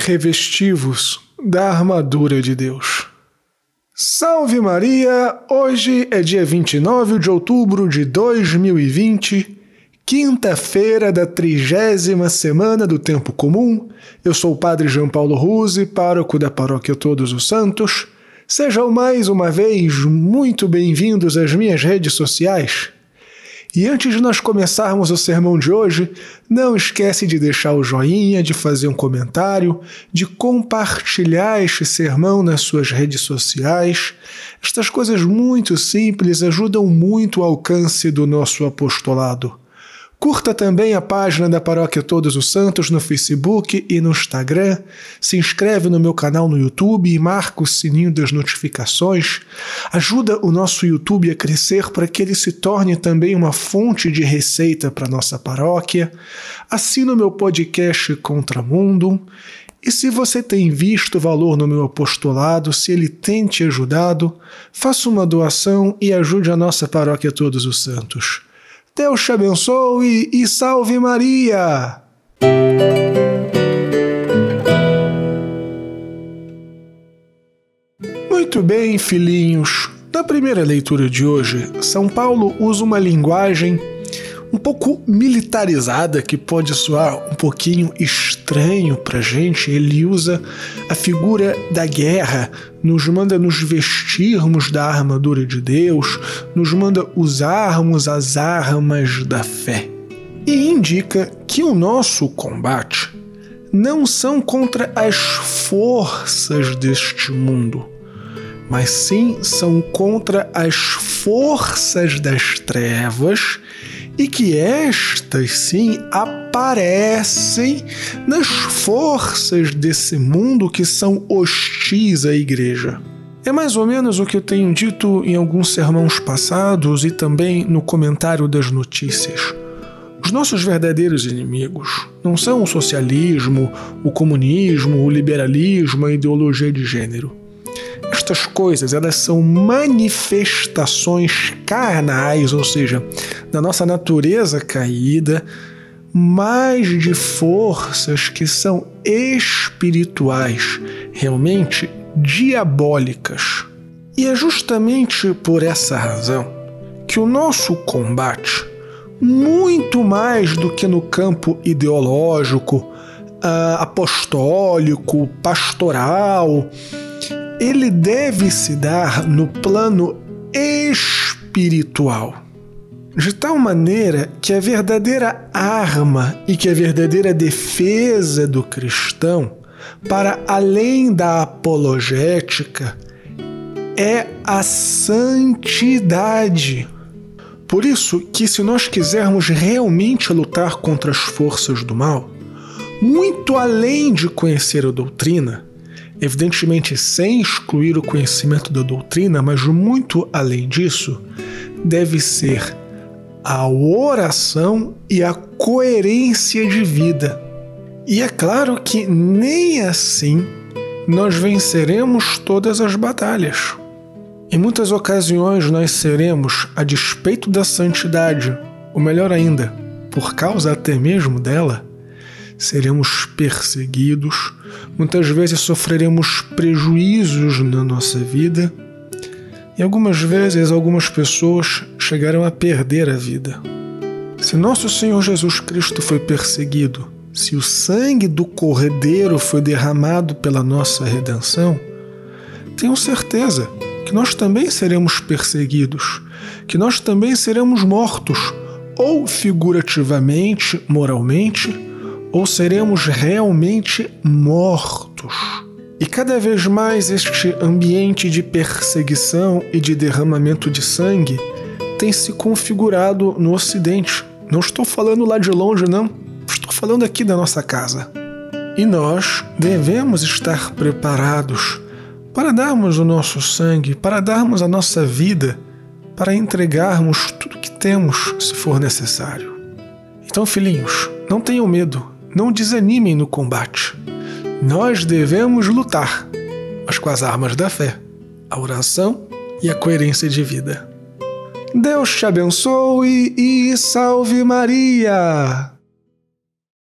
revestivos da armadura de Deus. Salve Maria! Hoje é dia 29 de outubro de 2020, quinta-feira da trigésima semana do Tempo Comum. Eu sou o Padre João Paulo Ruse, pároco da Paróquia Todos os Santos. Sejam mais uma vez muito bem-vindos às minhas redes sociais. E antes de nós começarmos o sermão de hoje, não esquece de deixar o joinha, de fazer um comentário, de compartilhar este sermão nas suas redes sociais. Estas coisas muito simples ajudam muito o alcance do nosso apostolado. Curta também a página da Paróquia Todos os Santos no Facebook e no Instagram. Se inscreve no meu canal no YouTube e marca o sininho das notificações. Ajuda o nosso YouTube a crescer para que ele se torne também uma fonte de receita para nossa paróquia. Assina o meu podcast Contramundo. E se você tem visto valor no meu apostolado, se ele tem te ajudado, faça uma doação e ajude a nossa paróquia Todos os Santos. Deus te abençoe e salve Maria! Muito bem, filhinhos. Na primeira leitura de hoje, São Paulo usa uma linguagem um pouco militarizada, que pode soar um pouquinho estranho para gente. Ele usa a figura da guerra, nos manda nos vestirmos da armadura de Deus, nos manda usarmos as armas da fé. E indica que o nosso combate não são contra as forças deste mundo, mas sim são contra as forças das trevas e que estas sim aparecem nas forças desse mundo que são hostis à igreja. É mais ou menos o que eu tenho dito em alguns sermãos passados e também no comentário das notícias. Os nossos verdadeiros inimigos não são o socialismo, o comunismo, o liberalismo, a ideologia de gênero. Estas coisas, elas são manifestações carnais, ou seja, da nossa natureza caída, mais de forças que são espirituais, realmente diabólicas. E é justamente por essa razão que o nosso combate, muito mais do que no campo ideológico, uh, apostólico, pastoral, ele deve se dar no plano espiritual. De tal maneira que a verdadeira arma e que a verdadeira defesa do cristão, para além da apologética, é a santidade. Por isso que se nós quisermos realmente lutar contra as forças do mal, muito além de conhecer a doutrina, evidentemente sem excluir o conhecimento da doutrina, mas muito além disso, deve ser a oração e a coerência de vida. E é claro que nem assim nós venceremos todas as batalhas. Em muitas ocasiões nós seremos, a despeito da santidade, ou melhor ainda, por causa até mesmo dela, seremos perseguidos, muitas vezes sofreremos prejuízos na nossa vida e algumas vezes algumas pessoas chegaram a perder a vida. Se nosso Senhor Jesus Cristo foi perseguido, se o sangue do Cordeiro foi derramado pela nossa redenção, tenho certeza que nós também seremos perseguidos, que nós também seremos mortos, ou figurativamente, moralmente, ou seremos realmente mortos. E cada vez mais este ambiente de perseguição e de derramamento de sangue tem se configurado no Ocidente. Não estou falando lá de longe, não. Estou falando aqui da nossa casa. E nós devemos estar preparados para darmos o nosso sangue, para darmos a nossa vida, para entregarmos tudo que temos, se for necessário. Então, filhinhos, não tenham medo, não desanimem no combate. Nós devemos lutar, mas com as armas da fé, a oração e a coerência de vida. Deus te abençoe e salve Maria!